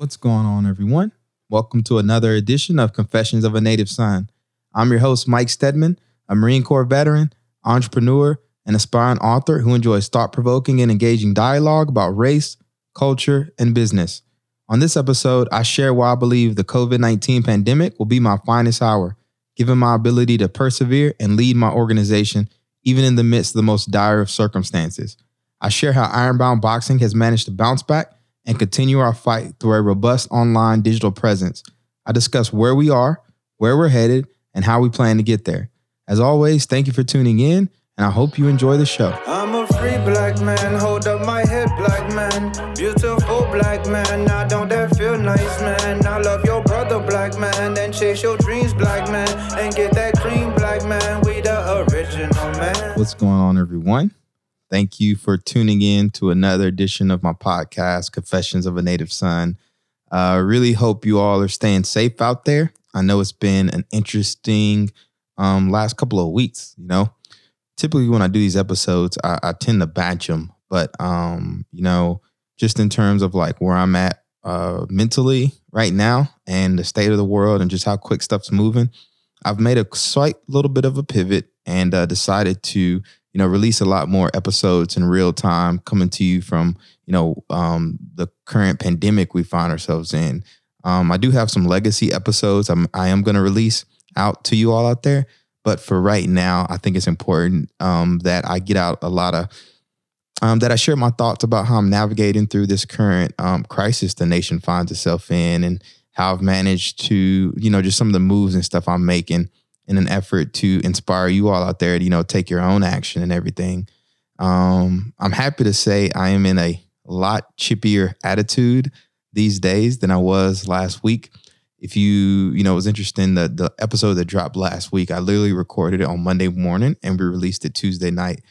What's going on, everyone? Welcome to another edition of Confessions of a Native Son. I'm your host, Mike Steadman, a Marine Corps veteran, entrepreneur, and aspiring author who enjoys thought provoking and engaging dialogue about race, culture, and business. On this episode, I share why I believe the COVID 19 pandemic will be my finest hour, given my ability to persevere and lead my organization even in the midst of the most dire of circumstances. I share how Ironbound Boxing has managed to bounce back and continue our fight through a robust online digital presence. I discuss where we are, where we're headed, and how we plan to get there. As always, thank you for tuning in, and I hope you enjoy the show. I'm a free black man, hold up my head, black man. Beautiful black man, now don't that feel nice, man? I love your brother, black man, and chase your dreams, black man, and get that cream, black man. We the original man. What's going on, everyone? Thank you for tuning in to another edition of my podcast, Confessions of a Native Son. I uh, really hope you all are staying safe out there. I know it's been an interesting um, last couple of weeks. You know, typically when I do these episodes, I, I tend to batch them, but um, you know, just in terms of like where I'm at uh, mentally right now and the state of the world and just how quick stuff's moving, I've made a slight little bit of a pivot and uh, decided to you know, release a lot more episodes in real time coming to you from, you know, um, the current pandemic we find ourselves in. Um, I do have some legacy episodes I'm, I am going to release out to you all out there. But for right now, I think it's important um, that I get out a lot of, um, that I share my thoughts about how I'm navigating through this current um, crisis the nation finds itself in and how I've managed to, you know, just some of the moves and stuff I'm making in an effort to inspire you all out there to, you know, take your own action and everything. Um, I'm happy to say I am in a lot chippier attitude these days than I was last week. If you, you know, it was interesting that the episode that dropped last week, I literally recorded it on Monday morning and we released it Tuesday night.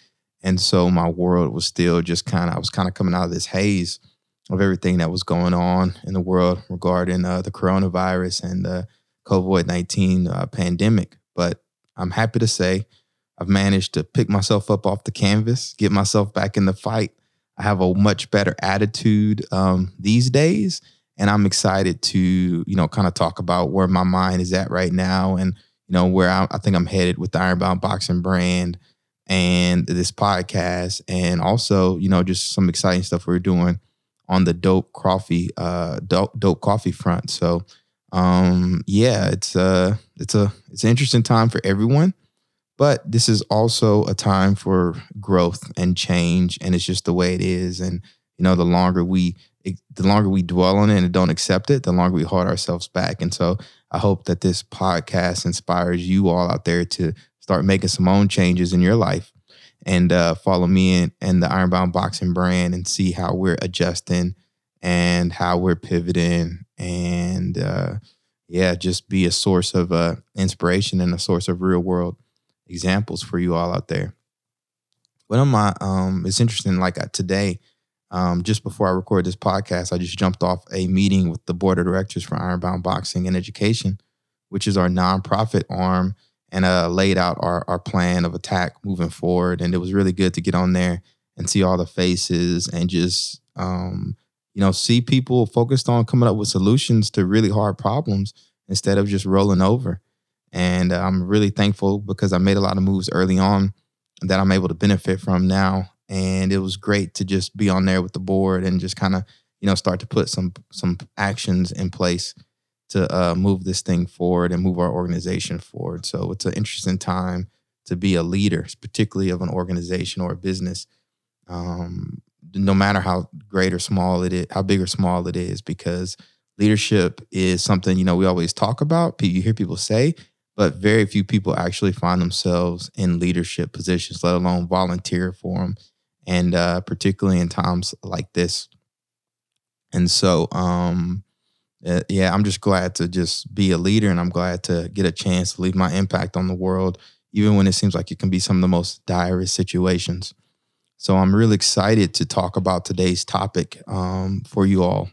And so my world was still just kind of, I was kind of coming out of this haze of everything that was going on in the world regarding uh, the coronavirus and the COVID 19 uh, pandemic. But I'm happy to say I've managed to pick myself up off the canvas, get myself back in the fight. I have a much better attitude um, these days. And I'm excited to, you know, kind of talk about where my mind is at right now and, you know, where I, I think I'm headed with the Ironbound Boxing brand and this podcast. And also, you know, just some exciting stuff we're doing on the dope coffee, uh, dope, dope coffee front. So um, yeah, it's a uh, it's a it's an interesting time for everyone, but this is also a time for growth and change, and it's just the way it is. And you know, the longer we the longer we dwell on it and don't accept it, the longer we hold ourselves back. And so, I hope that this podcast inspires you all out there to start making some own changes in your life and uh, follow me and, and the Ironbound Boxing brand and see how we're adjusting and how we're pivoting and uh, yeah, just be a source of uh, inspiration and a source of real world examples for you all out there. One of my, um, it's interesting, like uh, today, um, just before I record this podcast, I just jumped off a meeting with the board of directors for Ironbound Boxing and Education, which is our nonprofit arm, and uh, laid out our, our plan of attack moving forward. And it was really good to get on there and see all the faces and just um, you know, see people focused on coming up with solutions to really hard problems instead of just rolling over. And uh, I'm really thankful because I made a lot of moves early on that I'm able to benefit from now. And it was great to just be on there with the board and just kind of, you know, start to put some some actions in place to uh, move this thing forward and move our organization forward. So it's an interesting time to be a leader, particularly of an organization or a business. Um, no matter how great or small it is, how big or small it is, because leadership is something, you know, we always talk about, you hear people say, but very few people actually find themselves in leadership positions, let alone volunteer for them. And uh, particularly in times like this. And so, um, uh, yeah, I'm just glad to just be a leader and I'm glad to get a chance to leave my impact on the world, even when it seems like it can be some of the most direst situations. So I'm really excited to talk about today's topic um, for you all.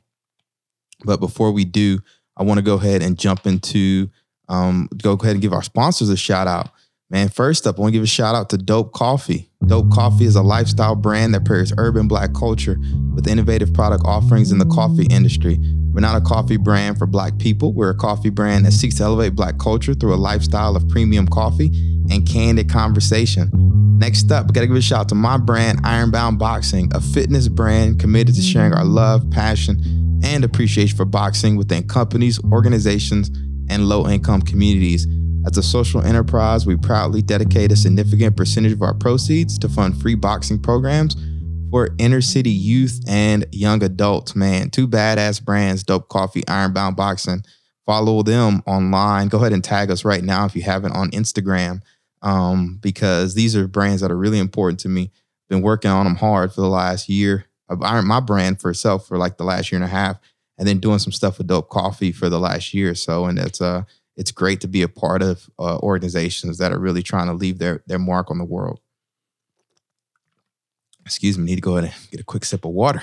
But before we do, I want to go ahead and jump into um, go ahead and give our sponsors a shout out. Man, first up, I want to give a shout out to Dope Coffee. Dope Coffee is a lifestyle brand that pairs urban black culture with innovative product offerings in the coffee industry. We're not a coffee brand for Black people. We're a coffee brand that seeks to elevate Black culture through a lifestyle of premium coffee and candid conversation. Next up, we gotta give a shout out to my brand, Ironbound Boxing, a fitness brand committed to sharing our love, passion, and appreciation for boxing within companies, organizations, and low income communities. As a social enterprise, we proudly dedicate a significant percentage of our proceeds to fund free boxing programs for inner city youth and young adults. Man, two badass brands, Dope Coffee, Ironbound Boxing. Follow them online. Go ahead and tag us right now if you haven't on Instagram, um, because these are brands that are really important to me. Been working on them hard for the last year. Iron my brand for itself for like the last year and a half, and then doing some stuff with Dope Coffee for the last year or so. And it's uh it's great to be a part of uh, organizations that are really trying to leave their their mark on the world excuse me, need to go ahead and get a quick sip of water.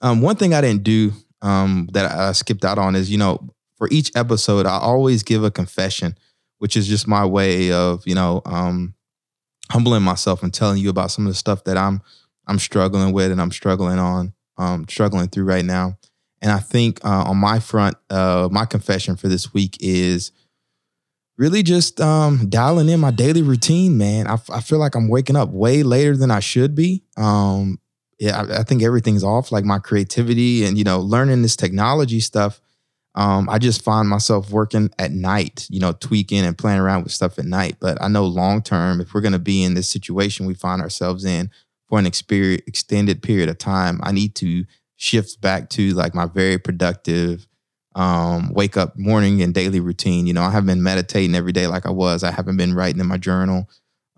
Um, one thing I didn't do um, that I skipped out on is, you know, for each episode, I always give a confession, which is just my way of, you know, um, humbling myself and telling you about some of the stuff that I'm I'm struggling with and I'm struggling on, um, struggling through right now. And I think uh, on my front, uh, my confession for this week is really just um, dialing in my daily routine, man. I, I feel like I'm waking up way later than I should be. Um, yeah, I, I, think everything's off, like my creativity and you know, learning this technology stuff. Um, I just find myself working at night, you know, tweaking and playing around with stuff at night. But I know long term, if we're going to be in this situation we find ourselves in for an extended period of time, I need to shift back to like my very productive um, wake up morning and daily routine. You know, I haven't been meditating every day like I was. I haven't been writing in my journal,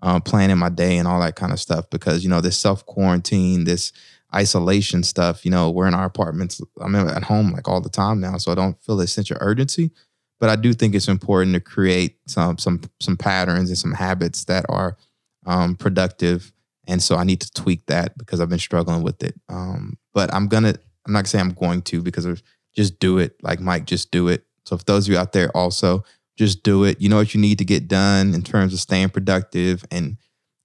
um, planning my day and all that kind of stuff because, you know, this self quarantine, this isolation stuff, you know, we're in our apartments. I'm at home like all the time now. So I don't feel this sense of urgency. But I do think it's important to create some some some patterns and some habits that are um, productive. And so I need to tweak that because I've been struggling with it. Um, but I'm gonna I'm not gonna say I'm going to because there's just do it. Like Mike, just do it. So if those of you out there also just do it. You know what you need to get done in terms of staying productive and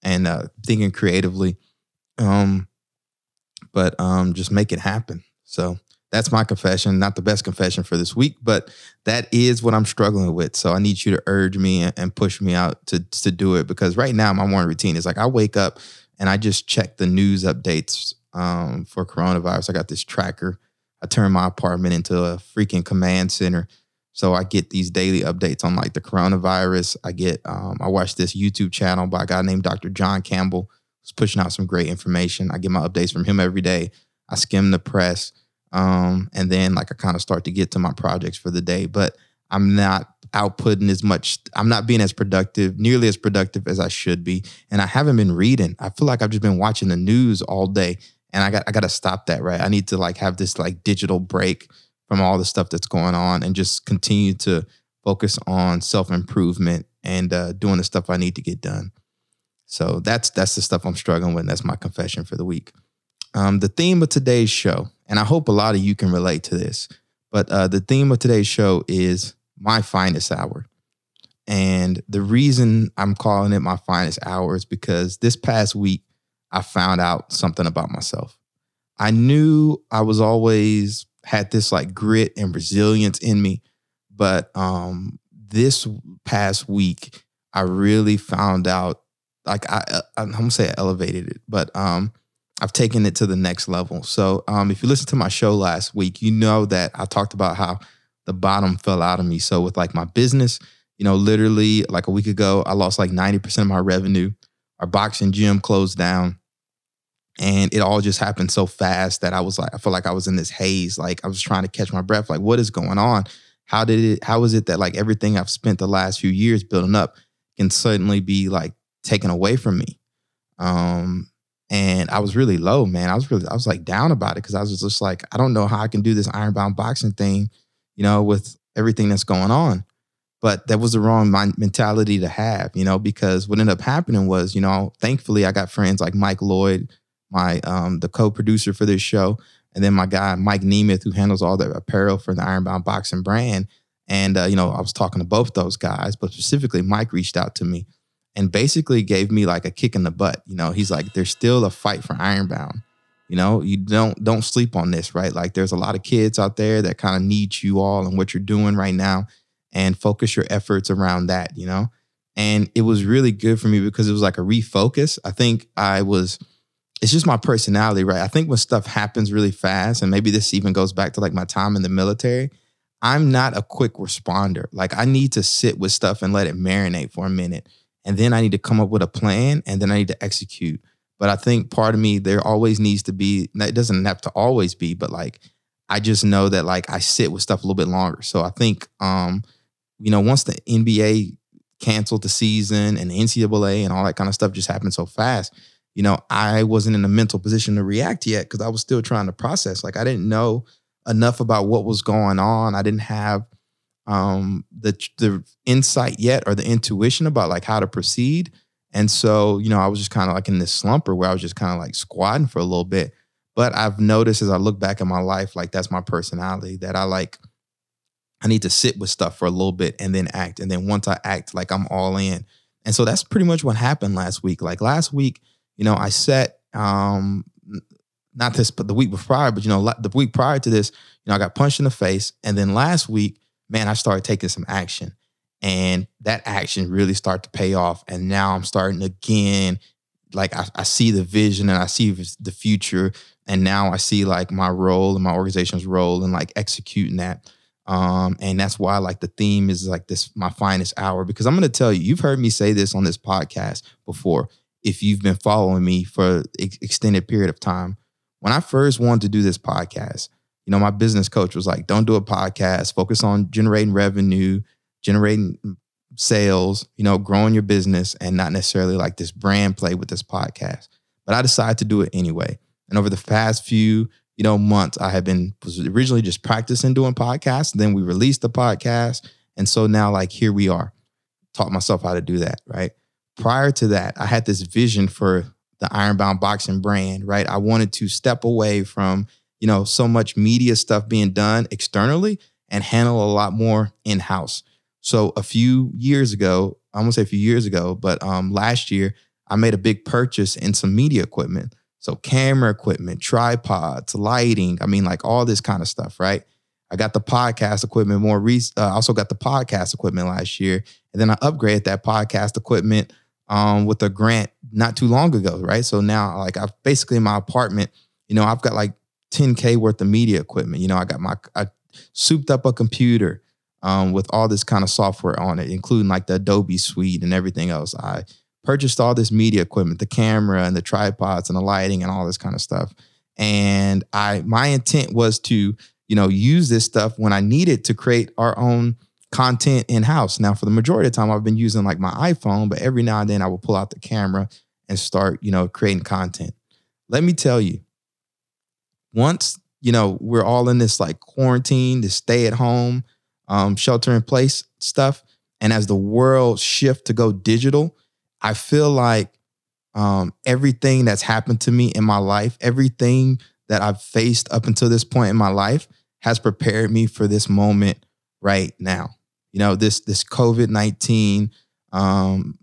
and uh, thinking creatively. Um, but um, just make it happen. So that's my confession. Not the best confession for this week, but that is what I'm struggling with. So I need you to urge me and, and push me out to to do it because right now my morning routine is like I wake up and I just check the news updates um, for coronavirus. I got this tracker I turned my apartment into a freaking command center. So I get these daily updates on like the coronavirus. I get um, I watch this YouTube channel by a guy named Dr. John Campbell, who's pushing out some great information. I get my updates from him every day. I skim the press. Um, and then like I kind of start to get to my projects for the day. But I'm not outputting as much. I'm not being as productive, nearly as productive as I should be. And I haven't been reading. I feel like I've just been watching the news all day and I got I got to stop that. Right, I need to like have this like digital break from all the stuff that's going on and just continue to focus on self improvement and uh, doing the stuff I need to get done. So that's that's the stuff I'm struggling with. That's my confession for the week. Um, the theme of today's show, and I hope a lot of you can relate to this, but uh, the theme of today's show is my finest hour. And the reason I'm calling it my finest hour is because this past week I found out something about myself. I knew I was always had this like grit and resilience in me, but um this past week I really found out like I uh, I'm gonna say I elevated it, but um I've taken it to the next level. So um if you listen to my show last week, you know that I talked about how the bottom fell out of me. So with like my business, you know, literally like a week ago, I lost like 90% of my revenue. Our boxing gym closed down. And it all just happened so fast that I was like, I felt like I was in this haze. Like I was trying to catch my breath. Like, what is going on? How did it, how is it that like everything I've spent the last few years building up can suddenly be like taken away from me? Um, and I was really low, man. I was really, I was like down about it because I was just like, I don't know how I can do this ironbound boxing thing, you know, with everything that's going on but that was the wrong mentality to have, you know, because what ended up happening was, you know, thankfully I got friends like Mike Lloyd, my um the co-producer for this show, and then my guy Mike Nemeth, who handles all the apparel for the Ironbound Boxing brand. And uh, you know, I was talking to both those guys, but specifically Mike reached out to me and basically gave me like a kick in the butt. You know, he's like, "There's still a fight for Ironbound." You know, you don't don't sleep on this, right? Like there's a lot of kids out there that kind of need you all and what you're doing right now and focus your efforts around that, you know? And it was really good for me because it was like a refocus. I think I was it's just my personality, right? I think when stuff happens really fast, and maybe this even goes back to like my time in the military, I'm not a quick responder. Like I need to sit with stuff and let it marinate for a minute. And then I need to come up with a plan and then I need to execute. But I think part of me, there always needs to be, it doesn't have to always be, but like I just know that like I sit with stuff a little bit longer. So I think um, you know, once the NBA canceled the season and the NCAA and all that kind of stuff just happened so fast, you know, I wasn't in a mental position to react yet because I was still trying to process. Like I didn't know enough about what was going on. I didn't have um, the the insight yet or the intuition about like how to proceed. And so, you know, I was just kind of like in this slumper where I was just kind of like squatting for a little bit. But I've noticed as I look back in my life, like that's my personality that I like I need to sit with stuff for a little bit and then act. And then once I act, like I'm all in. And so that's pretty much what happened last week. Like last week, you know, I set um not this, but the week before, but you know, the week prior to this, you know, I got punched in the face. And then last week, man, I started taking some action. And that action really started to pay off. And now I'm starting again, like I, I see the vision and I see the future. And now I see like my role and my organization's role and like executing that. Um, and that's why like the theme is like this my finest hour because I'm to tell you you've heard me say this on this podcast before if you've been following me for ex- extended period of time. When I first wanted to do this podcast you know my business coach was like don't do a podcast. Focus on generating revenue generating sales you know growing your business and not necessarily like this brand play with this podcast. But I decided to do it anyway. And over the past few you know, months, I had been originally just practicing doing podcasts. Then we released the podcast. And so now, like, here we are. Taught myself how to do that, right? Prior to that, I had this vision for the Ironbound boxing brand, right? I wanted to step away from, you know, so much media stuff being done externally and handle a lot more in-house. So a few years ago, I won't say a few years ago, but um, last year, I made a big purchase in some media equipment. So camera equipment, tripods, lighting, I mean, like all this kind of stuff, right? I got the podcast equipment more recent. Uh, also got the podcast equipment last year, and then I upgraded that podcast equipment um, with a grant not too long ago, right? So now, like, I've basically in my apartment, you know, I've got like 10k worth of media equipment. You know, I got my I souped up a computer um, with all this kind of software on it, including like the Adobe Suite and everything else. I purchased all this media equipment, the camera and the tripods and the lighting and all this kind of stuff. And I my intent was to, you know, use this stuff when I needed to create our own content in house. Now, for the majority of the time, I've been using like my iPhone, but every now and then I will pull out the camera and start, you know, creating content. Let me tell you, once you know we're all in this like quarantine, this stay at home, um, shelter in place stuff, and as the world shift to go digital, I feel like um, everything that's happened to me in my life, everything that I've faced up until this point in my life has prepared me for this moment right now. You know, this this COVID nineteen um,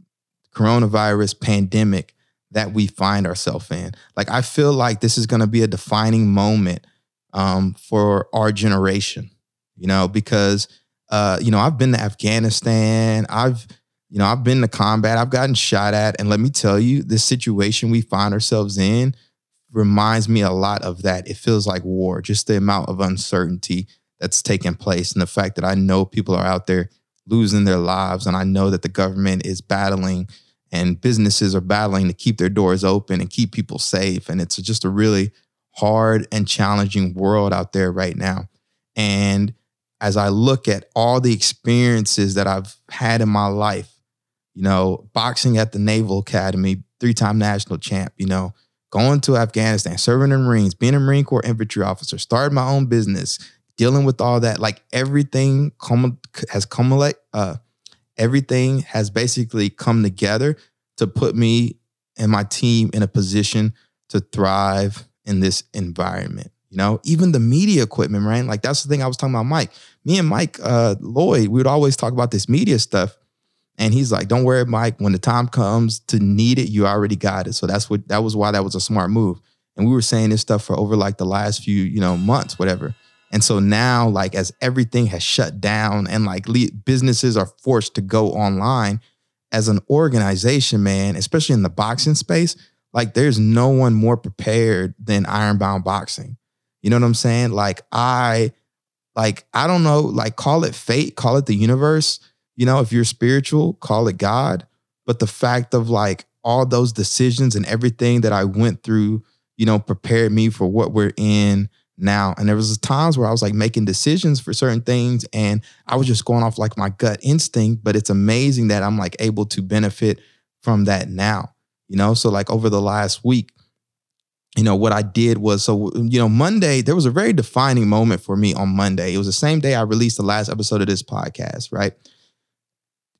coronavirus pandemic that we find ourselves in. Like, I feel like this is going to be a defining moment um, for our generation. You know, because uh, you know I've been to Afghanistan. I've you know, I've been to combat, I've gotten shot at. And let me tell you, this situation we find ourselves in reminds me a lot of that. It feels like war, just the amount of uncertainty that's taking place. And the fact that I know people are out there losing their lives. And I know that the government is battling and businesses are battling to keep their doors open and keep people safe. And it's just a really hard and challenging world out there right now. And as I look at all the experiences that I've had in my life, you know, boxing at the Naval Academy, three time national champ, you know, going to Afghanistan, serving in Marines, being a Marine Corps infantry officer, starting my own business, dealing with all that. Like everything has come, uh, everything has basically come together to put me and my team in a position to thrive in this environment. You know, even the media equipment, right? Like that's the thing I was talking about, Mike. Me and Mike uh, Lloyd, we would always talk about this media stuff. And he's like, "Don't worry, Mike. When the time comes to need it, you already got it." So that's what that was why that was a smart move. And we were saying this stuff for over like the last few, you know, months, whatever. And so now, like, as everything has shut down and like le- businesses are forced to go online, as an organization, man, especially in the boxing space, like, there's no one more prepared than Ironbound Boxing. You know what I'm saying? Like, I, like, I don't know, like, call it fate, call it the universe. You know, if you're spiritual, call it God. But the fact of like all those decisions and everything that I went through, you know, prepared me for what we're in now. And there was times where I was like making decisions for certain things and I was just going off like my gut instinct, but it's amazing that I'm like able to benefit from that now. You know, so like over the last week, you know, what I did was so you know, Monday, there was a very defining moment for me on Monday. It was the same day I released the last episode of this podcast, right?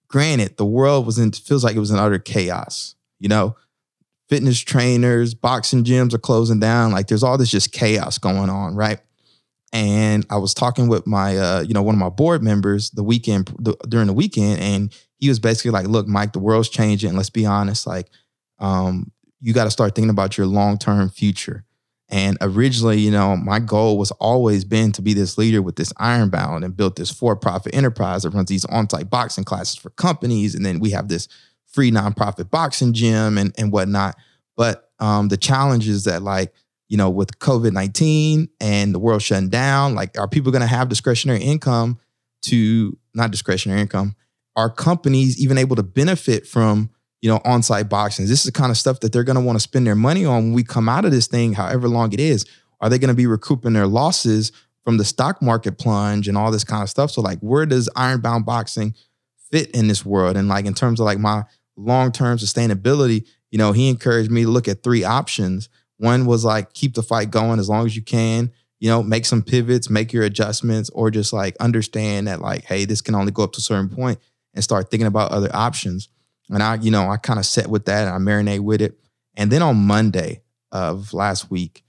Granted, the world was in feels like it was in utter chaos, you know fitness trainers, boxing gyms are closing down. Like there's all this just chaos going on, right? And I was talking with my, uh, you know, one of my board members the weekend the, during the weekend, and he was basically like, "Look, Mike, the world's changing. Let's be honest. Like, um, you got to start thinking about your long term future." And originally, you know, my goal was always been to be this leader with this Ironbound and built this for profit enterprise that runs these on site boxing classes for companies, and then we have this free nonprofit boxing gym and, and whatnot. But um, the challenge is that like, you know, with COVID 19 and the world shutting down, like, are people going to have discretionary income to not discretionary income? Are companies even able to benefit from, you know, on site boxing? This is the kind of stuff that they're going to want to spend their money on when we come out of this thing, however long it is. Are they going to be recouping their losses from the stock market plunge and all this kind of stuff? So, like, where does Ironbound Boxing fit in this world? And like, in terms of like my long term sustainability, you know, he encouraged me to look at three options. One was like keep the fight going as long as you can, you know, make some pivots, make your adjustments, or just like understand that, like, hey, this can only go up to a certain point and start thinking about other options. And I, you know, I kind of set with that and I marinate with it. And then on Monday of last week,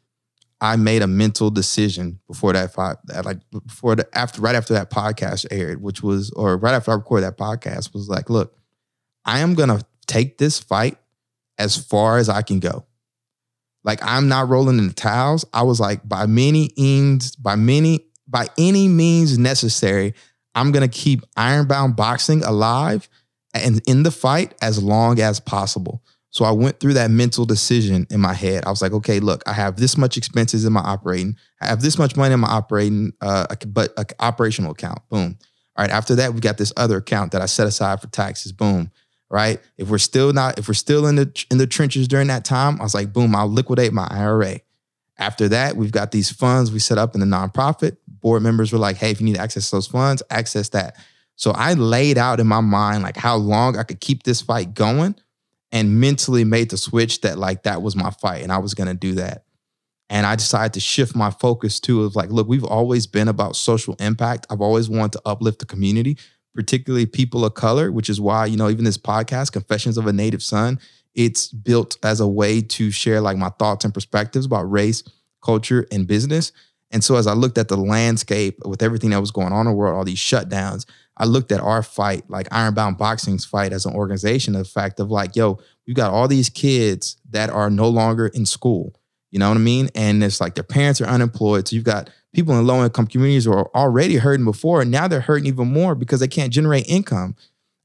I made a mental decision before that fight, like before the after right after that podcast aired, which was or right after I recorded that podcast was like, look, I am going to take this fight as far as I can go. Like I'm not rolling in the towels. I was like, by many means, by many, by any means necessary, I'm gonna keep Ironbound boxing alive and in the fight as long as possible. So I went through that mental decision in my head. I was like, okay, look, I have this much expenses in my operating. I have this much money in my operating, uh, but uh, operational account. Boom. All right. After that, we got this other account that I set aside for taxes. Boom right? If we're still not, if we're still in the in the trenches during that time, I was like, boom, I'll liquidate my IRA. After that, we've got these funds we set up in the nonprofit. Board members were like, hey, if you need access to those funds, access that. So I laid out in my mind like how long I could keep this fight going and mentally made the switch that like that was my fight and I was gonna do that. And I decided to shift my focus to of like, look, we've always been about social impact. I've always wanted to uplift the community particularly people of color, which is why, you know, even this podcast, Confessions of a Native Son, it's built as a way to share like my thoughts and perspectives about race, culture, and business. And so as I looked at the landscape with everything that was going on in the world, all these shutdowns, I looked at our fight, like Ironbound Boxing's fight as an organization, the fact of like, yo, we've got all these kids that are no longer in school. You know what I mean? And it's like their parents are unemployed. So you've got people in low income communities who are already hurting before, and now they're hurting even more because they can't generate income.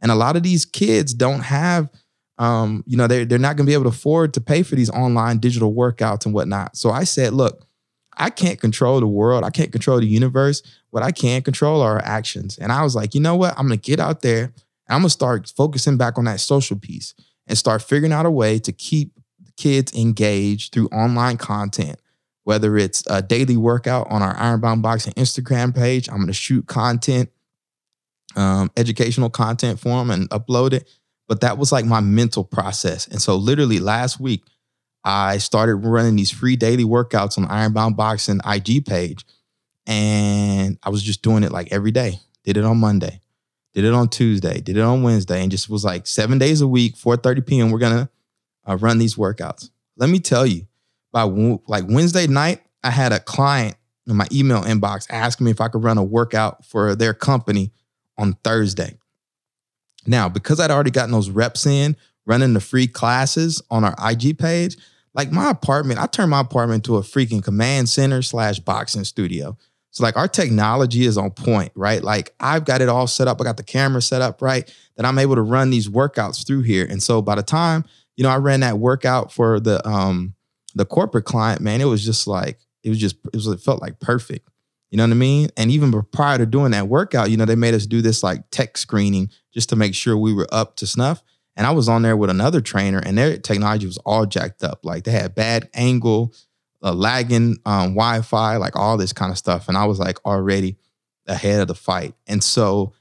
And a lot of these kids don't have, um, you know, they're, they're not going to be able to afford to pay for these online digital workouts and whatnot. So I said, look, I can't control the world. I can't control the universe. What I can control are our actions. And I was like, you know what? I'm going to get out there and I'm going to start focusing back on that social piece and start figuring out a way to keep kids engaged through online content whether it's a daily workout on our Ironbound Boxing Instagram page. I'm going to shoot content, um, educational content for them and upload it. But that was like my mental process. And so, literally last week, I started running these free daily workouts on Ironbound Boxing IG page. And I was just doing it like every day. Did it on Monday, did it on Tuesday, did it on Wednesday, and just was like seven days a week, 4 30 p.m. We're to uh, run these workouts. Let me tell you, by like Wednesday night, I had a client in my email inbox asking me if I could run a workout for their company on Thursday. Now, because I'd already gotten those reps in running the free classes on our IG page, like my apartment, I turned my apartment into a freaking command center slash boxing studio. So like our technology is on point, right? Like I've got it all set up. I got the camera set up right that I'm able to run these workouts through here. And so by the time, you know, I ran that workout for the um the corporate client, man, it was just like it was just it was it felt like perfect. You know what I mean? And even prior to doing that workout, you know, they made us do this like tech screening just to make sure we were up to snuff. And I was on there with another trainer, and their technology was all jacked up. Like they had bad angle, uh, lagging um, Wi-Fi, like all this kind of stuff. And I was like already ahead of the fight. And so,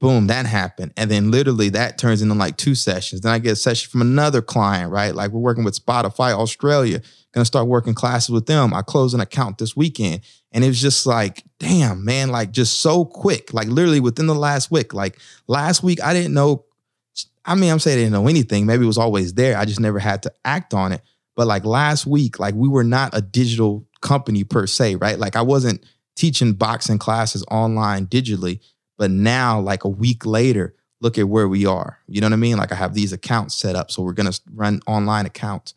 boom, that happened. And then literally that turns into like two sessions. Then I get a session from another client, right? Like we're working with Spotify Australia, gonna start working classes with them. I close an account this weekend. And it was just like, damn, man, like just so quick. Like literally within the last week. Like last week, I didn't know. I mean, I'm saying I didn't know anything. Maybe it was always there. I just never had to act on it. But like last week, like we were not a digital company per se, right? Like I wasn't teaching boxing classes online digitally. But now, like a week later, look at where we are. You know what I mean? Like I have these accounts set up. So we're gonna run online accounts.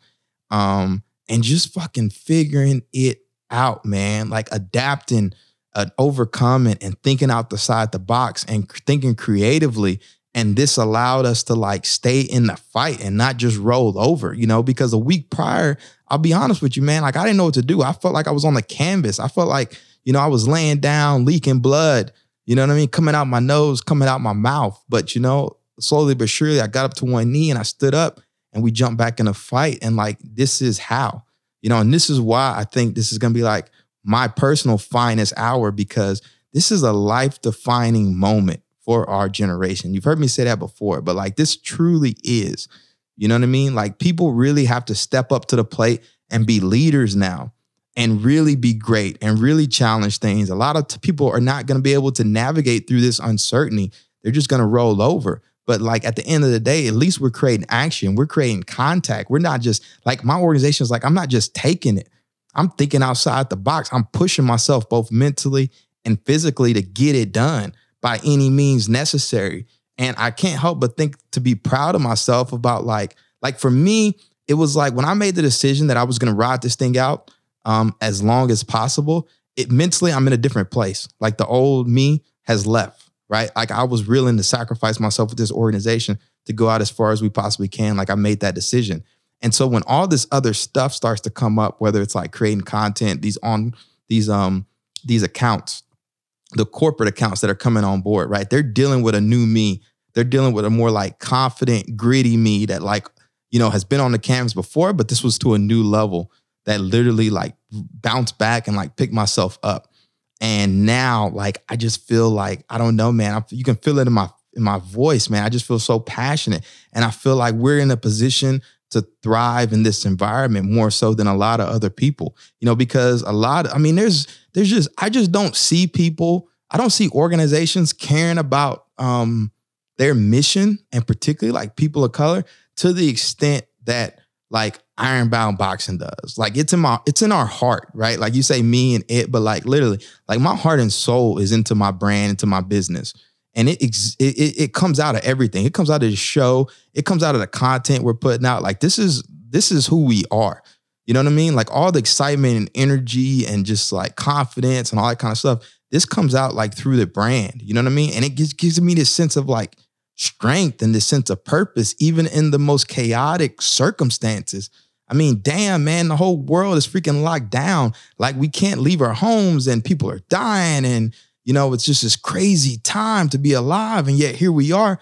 Um, and just fucking figuring it out, man. Like adapting, uh, overcoming, and thinking out the side the box and thinking creatively and this allowed us to like stay in the fight and not just roll over, you know, because a week prior, I'll be honest with you, man, like I didn't know what to do. I felt like I was on the canvas. I felt like, you know, I was laying down, leaking blood, you know what I mean? Coming out my nose, coming out my mouth. But, you know, slowly but surely, I got up to one knee and I stood up and we jumped back in a fight. And like, this is how, you know, and this is why I think this is going to be like my personal finest hour because this is a life defining moment for our generation. You've heard me say that before, but like this truly is. You know what I mean? Like people really have to step up to the plate and be leaders now and really be great and really challenge things. A lot of t- people are not going to be able to navigate through this uncertainty. They're just going to roll over. But like at the end of the day, at least we're creating action. We're creating contact. We're not just like my organization is like, I'm not just taking it. I'm thinking outside the box. I'm pushing myself both mentally and physically to get it done by any means necessary. And I can't help but think to be proud of myself about like, like for me, it was like when I made the decision that I was gonna ride this thing out um, as long as possible, it mentally I'm in a different place. Like the old me has left, right? Like I was willing to sacrifice myself with this organization to go out as far as we possibly can. Like I made that decision. And so when all this other stuff starts to come up, whether it's like creating content, these on these um these accounts, the corporate accounts that are coming on board, right? They're dealing with a new me. They're dealing with a more like confident, gritty me that like, you know, has been on the canvas before, but this was to a new level that literally like bounced back and like picked myself up. And now like I just feel like I don't know, man. I, you can feel it in my in my voice, man. I just feel so passionate, and I feel like we're in a position to thrive in this environment more so than a lot of other people. You know, because a lot. Of, I mean, there's there's just I just don't see people. I don't see organizations caring about um, their mission and particularly like people of color to the extent that like Ironbound Boxing does. Like it's in my it's in our heart, right? Like you say me and it, but like literally, like my heart and soul is into my brand, into my business. And it, it it comes out of everything. It comes out of the show. It comes out of the content we're putting out. Like this is this is who we are. You know what I mean? Like all the excitement and energy and just like confidence and all that kind of stuff. This comes out like through the brand. You know what I mean? And it gives, gives me this sense of like strength and this sense of purpose, even in the most chaotic circumstances. I mean, damn, man, the whole world is freaking locked down. Like we can't leave our homes and people are dying. And, you know, it's just this crazy time to be alive. And yet here we are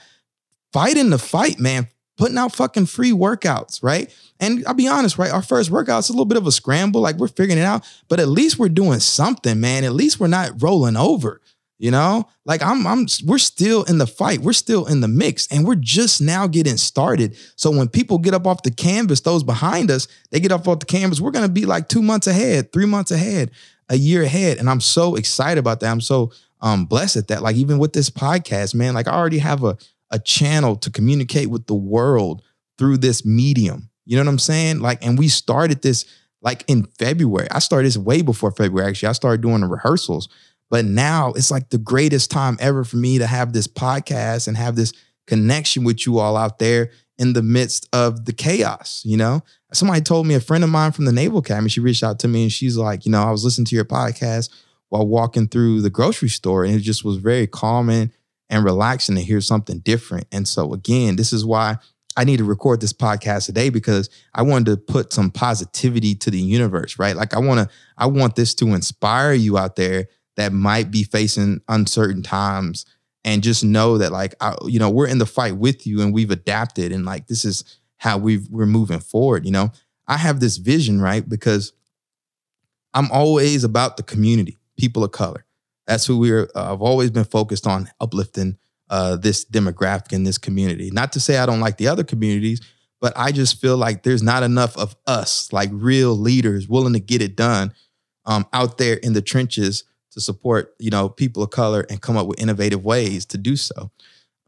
fighting the fight, man, putting out fucking free workouts, right? And I'll be honest, right? Our first workout's a little bit of a scramble. Like we're figuring it out, but at least we're doing something, man. At least we're not rolling over. You know, like I'm, I'm, we're still in the fight. We're still in the mix, and we're just now getting started. So when people get up off the canvas, those behind us, they get up off the canvas. We're gonna be like two months ahead, three months ahead, a year ahead, and I'm so excited about that. I'm so um blessed at that. Like even with this podcast, man, like I already have a a channel to communicate with the world through this medium. You know what I'm saying? Like, and we started this like in February. I started this way before February. Actually, I started doing the rehearsals. But now it's like the greatest time ever for me to have this podcast and have this connection with you all out there in the midst of the chaos. You know, Somebody told me a friend of mine from the Naval Academy, she reached out to me and she's like, you know, I was listening to your podcast while walking through the grocery store and it just was very calming and relaxing to hear something different. And so again, this is why I need to record this podcast today because I wanted to put some positivity to the universe, right? Like I want to I want this to inspire you out there that might be facing uncertain times and just know that like I, you know, we're in the fight with you and we've adapted and like this is how we we're moving forward, you know. I have this vision, right? Because I'm always about the community, people of color. That's who we're. Uh, I've always been focused on uplifting uh, this demographic in this community. Not to say I don't like the other communities, but I just feel like there's not enough of us, like real leaders, willing to get it done um, out there in the trenches to support, you know, people of color and come up with innovative ways to do so.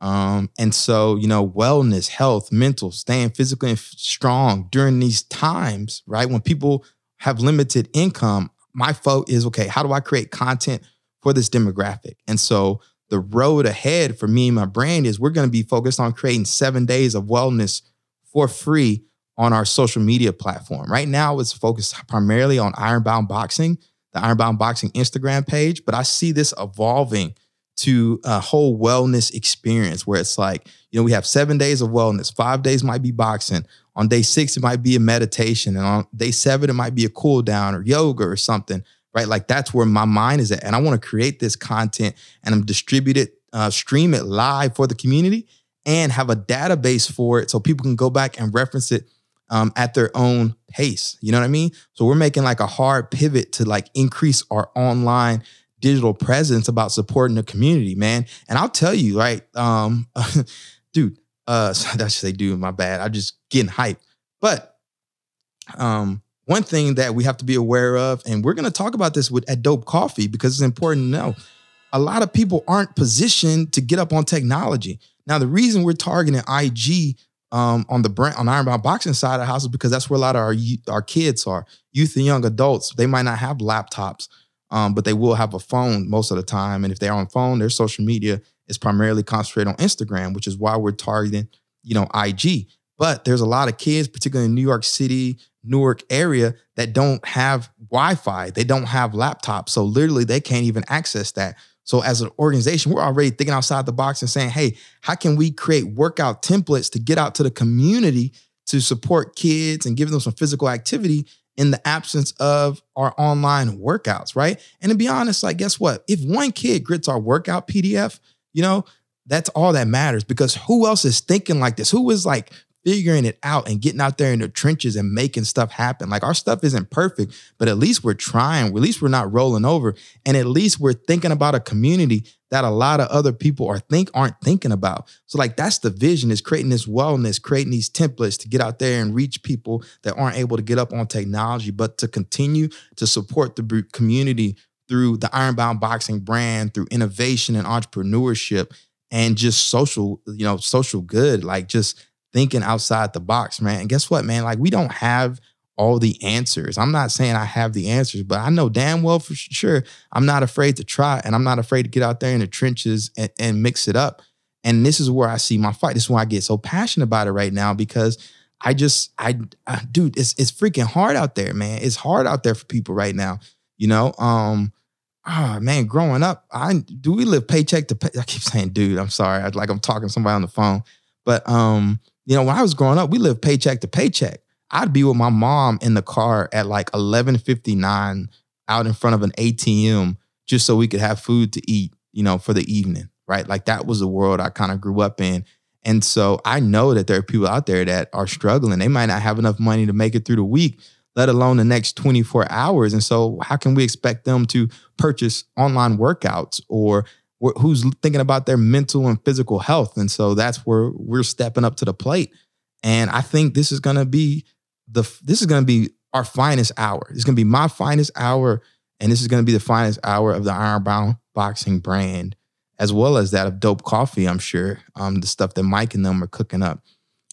Um, and so, you know, wellness, health, mental, staying physically and strong during these times, right? When people have limited income, my focus is okay, how do I create content for this demographic. And so the road ahead for me and my brand is we're going to be focused on creating seven days of wellness for free on our social media platform. Right now, it's focused primarily on Ironbound Boxing, the Ironbound Boxing Instagram page, but I see this evolving to a whole wellness experience where it's like, you know, we have seven days of wellness. Five days might be boxing. On day six, it might be a meditation. And on day seven, it might be a cool down or yoga or something right? Like that's where my mind is at. And I want to create this content and I'm distribute it, uh, stream it live for the community and have a database for it so people can go back and reference it um, at their own pace. You know what I mean? So we're making like a hard pivot to like increase our online digital presence about supporting the community, man. And I'll tell you, right, um, dude, uh, that's say, dude, my bad. I'm just getting hyped. But um, one thing that we have to be aware of, and we're to talk about this with at Dope Coffee because it's important to know. A lot of people aren't positioned to get up on technology. Now, the reason we're targeting IG um, on the brand on Ironbound Boxing side of the house because that's where a lot of our our kids are, youth and young adults. They might not have laptops, um, but they will have a phone most of the time. And if they're on phone, their social media is primarily concentrated on Instagram, which is why we're targeting, you know, IG. But there's a lot of kids, particularly in New York City, Newark area that don't have Wi-Fi. They don't have laptops. So literally they can't even access that. So as an organization, we're already thinking outside the box and saying, hey, how can we create workout templates to get out to the community to support kids and give them some physical activity in the absence of our online workouts, right? And to be honest, like, guess what? If one kid grits our workout PDF, you know, that's all that matters because who else is thinking like this? Who is like figuring it out and getting out there in the trenches and making stuff happen. Like our stuff isn't perfect, but at least we're trying. At least we're not rolling over. And at least we're thinking about a community that a lot of other people are think aren't thinking about. So like that's the vision is creating this wellness, creating these templates to get out there and reach people that aren't able to get up on technology, but to continue to support the community through the Ironbound Boxing brand, through innovation and entrepreneurship and just social, you know, social good, like just thinking outside the box, man. And guess what, man? Like we don't have all the answers. I'm not saying I have the answers, but I know damn well for sure I'm not afraid to try and I'm not afraid to get out there in the trenches and, and mix it up. And this is where I see my fight. This is why I get so passionate about it right now because I just I, I dude, it's it's freaking hard out there, man. It's hard out there for people right now. You know, um, oh man, growing up, I do we live paycheck to pay. I keep saying, dude, I'm sorry. I, like I'm talking to somebody on the phone. But um, you know, when I was growing up, we lived paycheck to paycheck. I'd be with my mom in the car at like 11:59 out in front of an ATM just so we could have food to eat, you know, for the evening, right? Like that was the world I kind of grew up in. And so I know that there are people out there that are struggling. They might not have enough money to make it through the week, let alone the next 24 hours. And so how can we expect them to purchase online workouts or who's thinking about their mental and physical health. And so that's where we're stepping up to the plate. And I think this is going to be the this is going to be our finest hour. It's going to be my finest hour and this is going to be the finest hour of the Ironbound Boxing brand as well as that of Dope Coffee, I'm sure. Um the stuff that Mike and them are cooking up.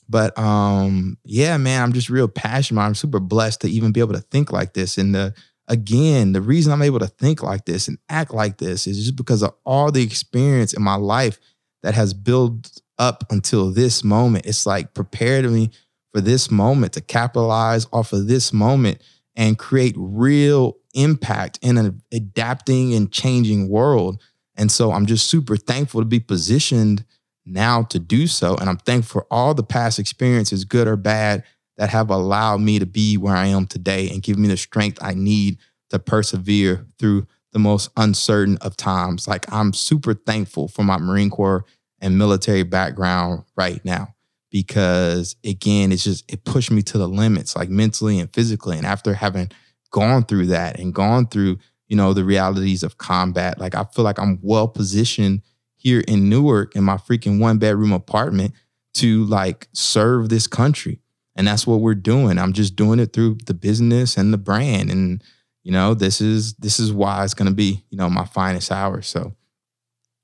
But um yeah, man, I'm just real passionate. I'm super blessed to even be able to think like this and the again, the reason I'm able to think like this and act like this is just because of all the experience in my life that has built up until this moment. It's like prepared me for this moment, to capitalize off of this moment and create real impact in an adapting and changing world. And so I'm just super thankful to be positioned now to do so. And I'm thankful for all the past experiences, good or bad, that have allowed me to be where I am today and give me the strength I need to persevere through the most uncertain of times. Like I'm super thankful for my Marine Corps and military background right now because again, it's just it pushed me to the limits, like mentally and physically. And after having gone through that and gone through, you know, the realities of combat, like I feel like I'm well positioned here in Newark in my freaking one bedroom apartment to like serve this country. And that's what we're doing. I'm just doing it through the business and the brand. And, you know, this is this is why it's gonna be, you know, my finest hour. So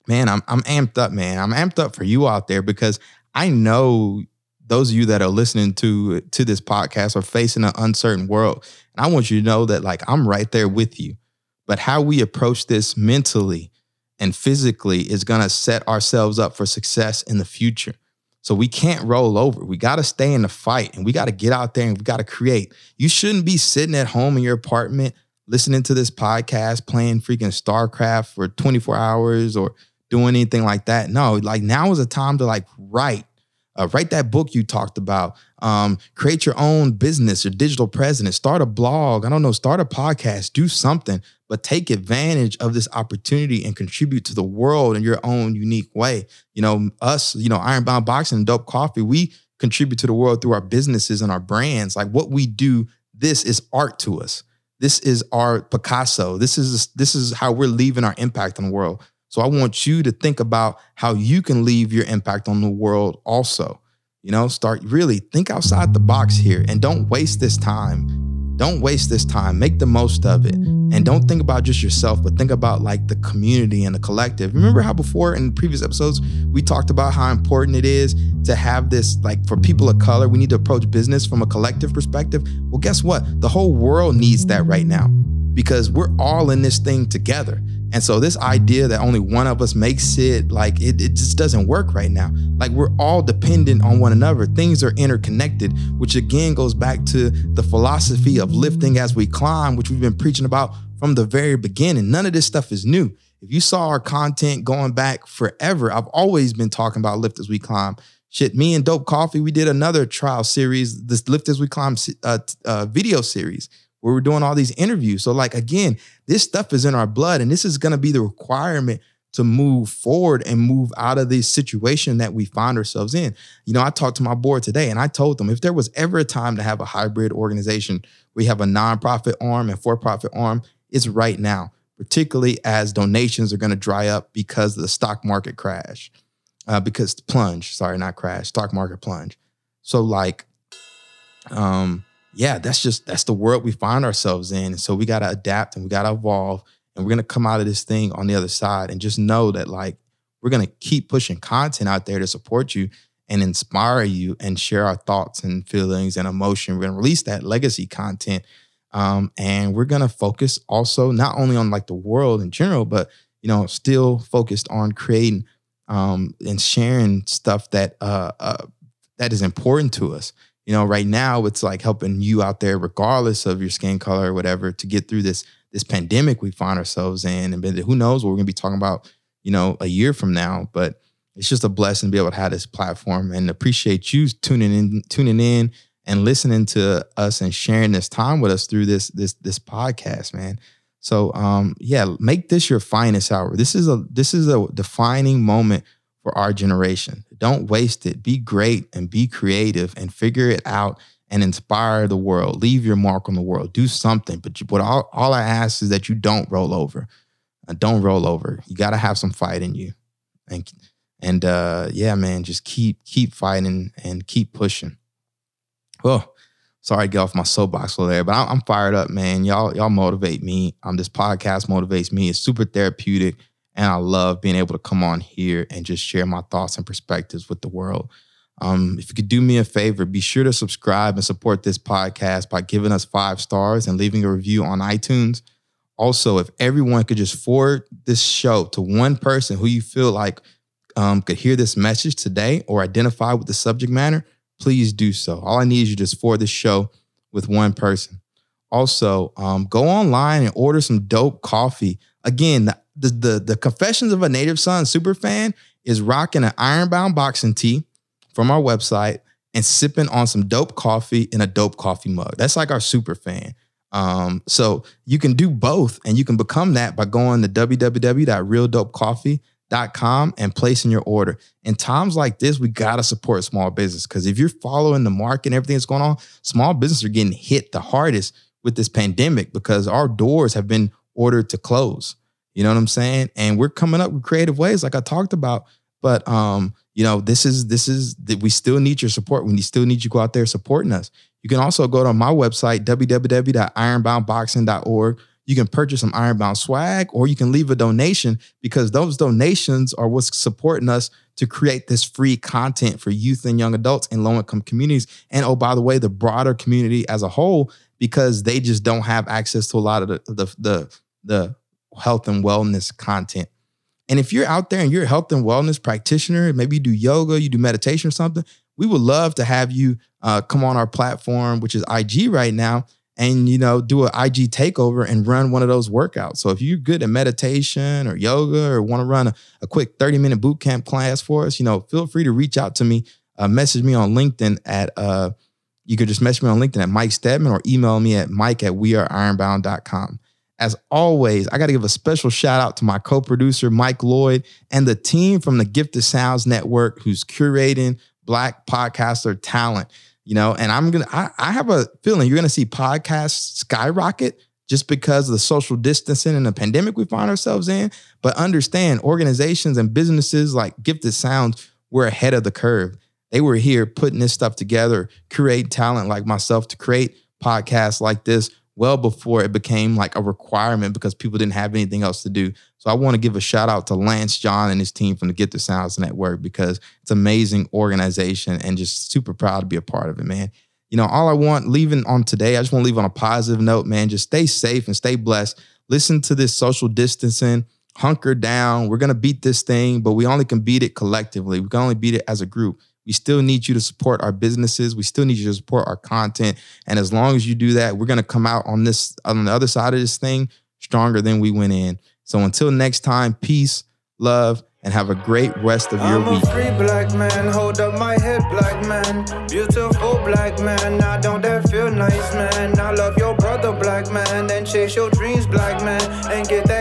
man, I'm I'm amped up, man. I'm amped up for you out there because I know those of you that are listening to to this podcast are facing an uncertain world. And I want you to know that like I'm right there with you. But how we approach this mentally and physically is going to set ourselves up for success in the future. So we can't roll over. We got to stay in the fight and we got to get out there and we got to create. You shouldn't be sitting at home in your apartment listening to this podcast, playing freaking StarCraft for 24 hours or doing anything like that. No, like now is a time to like write. Uh, write that book you talked about. Um, create your own business, your digital presence. Start a blog. I don't know. Start a podcast. Do something, but take advantage of this opportunity and contribute to the world in your own unique way. You know, us, you know, Ironbound Boxing and Dope Coffee, we contribute to the world through our businesses and our brands. Like what we do, this is art to us. This is our Picasso. This is this is how we're leaving our impact on the world. So I want you to think about how you can leave your impact on the world also. You know, start really think outside the box here and don't waste this time. Don't waste this time. Make the most of it. And don't think about just yourself, but think about like the community and the collective. Remember how before in previous episodes, we talked about how important it is to have this, like for people of color, we need to approach business from a collective perspective. Well, guess what? The whole world needs that right now because we're all in this thing together. And so this idea that only one of us makes it, like it, it just doesn't work right now. Like we're all dependent on one another. Things are interconnected, which again goes back to the philosophy of lifting as we climb, which we've been preaching about from the very beginning. None of this stuff is new. If you saw our content going back forever, I've always been talking about lift as we climb. Shit, me and Dope Coffee, we did another trial series, this Lift as we climb uh, uh, video series where we're doing all these interviews. So, like, again, this stuff is in our blood, and this is going to be the requirement to move forward and move out of this situation that we find ourselves in. You know, I talked to my board today and I told them if there was ever a time to have a hybrid organization, we have a nonprofit arm and for profit arm, it's right now, particularly as donations are going to dry up because of the stock market crash, uh, because plunge, sorry, not crash, stock market plunge. So, like, um, yeah, that's just that's the world we find ourselves in. And so we got to adapt and we got to evolve and we're to come out of this thing on the other side and just know that like we're to keep pushing content out there to support you and inspire you and share our thoughts and feelings and emotion. We're to release that legacy content. Um, and we're to focus also not only on like the world in general, but you know, still focused on creating um, and sharing stuff that uh, uh, that is important to us you know right now it's like helping you out there regardless of your skin color or whatever to get through this this pandemic we find ourselves in. And who knows what we're going to be talking about you know a year from now but it's just a blessing to be able to have this platform and appreciate you tuning in tuning in and listening to us and sharing this time with us through this this this podcast man. So um yeah make this your finest hour. This is a this is a defining moment for our generation. Don't waste it. Be great and be creative and figure it out and inspire the world. Leave your mark on the world. Do something. But what all, all I ask is that you don't roll over. Uh, don't roll over. You got to have some fight in you. And and uh, yeah, man, just keep keep fighting and keep pushing. Oh, sorry to get off my soapbox over there, but I'm, I'm fired up, man. Y'all y'all motivate me. Um, this podcast motivates me. It's super therapeutic. And I love being able to come on here and just share my thoughts and perspectives with the world. Um, if you could do me a favor, be sure to subscribe and support this podcast by giving us five stars and leaving a review on iTunes. Also, if everyone could just forward this show to one person who you feel like um, could hear this message today or identify with the subject matter, please do so. All I need is you just forward this show with one person. Also, um, go online and order some dope coffee. Again, the, the, the, the Confessions of a Native Son super fan is rocking an ironbound boxing tee from our website and sipping on some dope coffee in a dope coffee mug. That's like our super fan. Um, so you can do both and you can become that by going to www.realdopecoffee.com and placing your order. In times like this, we got to support small business because if you're following the market and everything that's going on, small businesses are getting hit the hardest with this pandemic because our doors have been ordered to close. You know what I'm saying? And we're coming up with creative ways like I talked about, but um you know, this is this is that we still need your support. We still need you go out there supporting us. You can also go to my website, www.ironboundboxing.org. You can purchase some Ironbound swag or you can leave a donation because those donations are what's supporting us to create this free content for youth and young adults in low income communities. And oh, by the way, the broader community as a whole, because they just don't have access to a lot of the, the, the, the health and wellness content. And if you're out there and you're a health and wellness practitioner, maybe you do yoga, you do meditation or something, we would love to have you uh, come on our platform, which is IG right now, and you know do an IG takeover and run one of those workouts. So if you're good at meditation or yoga or want to run a, a quick 30 minute boot camp class for us, you know, feel free to reach out to me. Uh, message me on LinkedIn at uh, you could just message me on LinkedIn at Mike Steadman or email me at Mike at weareironbound.com. As always, I got to give a special shout out to my co producer, Mike Lloyd, and the team from the Gifted Sounds Network who's curating Black podcaster talent. You know, and I'm gonna, I, I have a feeling you're gonna see podcasts skyrocket just because of the social distancing and the pandemic we find ourselves in. But understand organizations and businesses like Gifted Sounds, we're ahead of the curve. They were here putting this stuff together, create talent like myself to create podcasts like this well before it became like a requirement because people didn't have anything else to do. So I want to give a shout out to Lance John and his team from the Gifted Sounds Network because it's amazing organization and just super proud to be a part of it, man. You know, all I want leaving on today, I just want to leave on a positive note, man. Just stay safe and stay blessed. Listen to this social distancing, hunker down. We're going to beat this thing, but we only can beat it collectively. We can only beat it as a group. We still need you to support our businesses. We still need you to support our content. And as long as you do that, we're going to come out on this on the other side of this thing stronger than we went in. So until next time, peace, love, and have a great rest of your I'm week. a free black man, hold up my head, black man. Beautiful black man, I don't that feel nice, man. I love your brother, black man, and chase your dreams, black man, and get that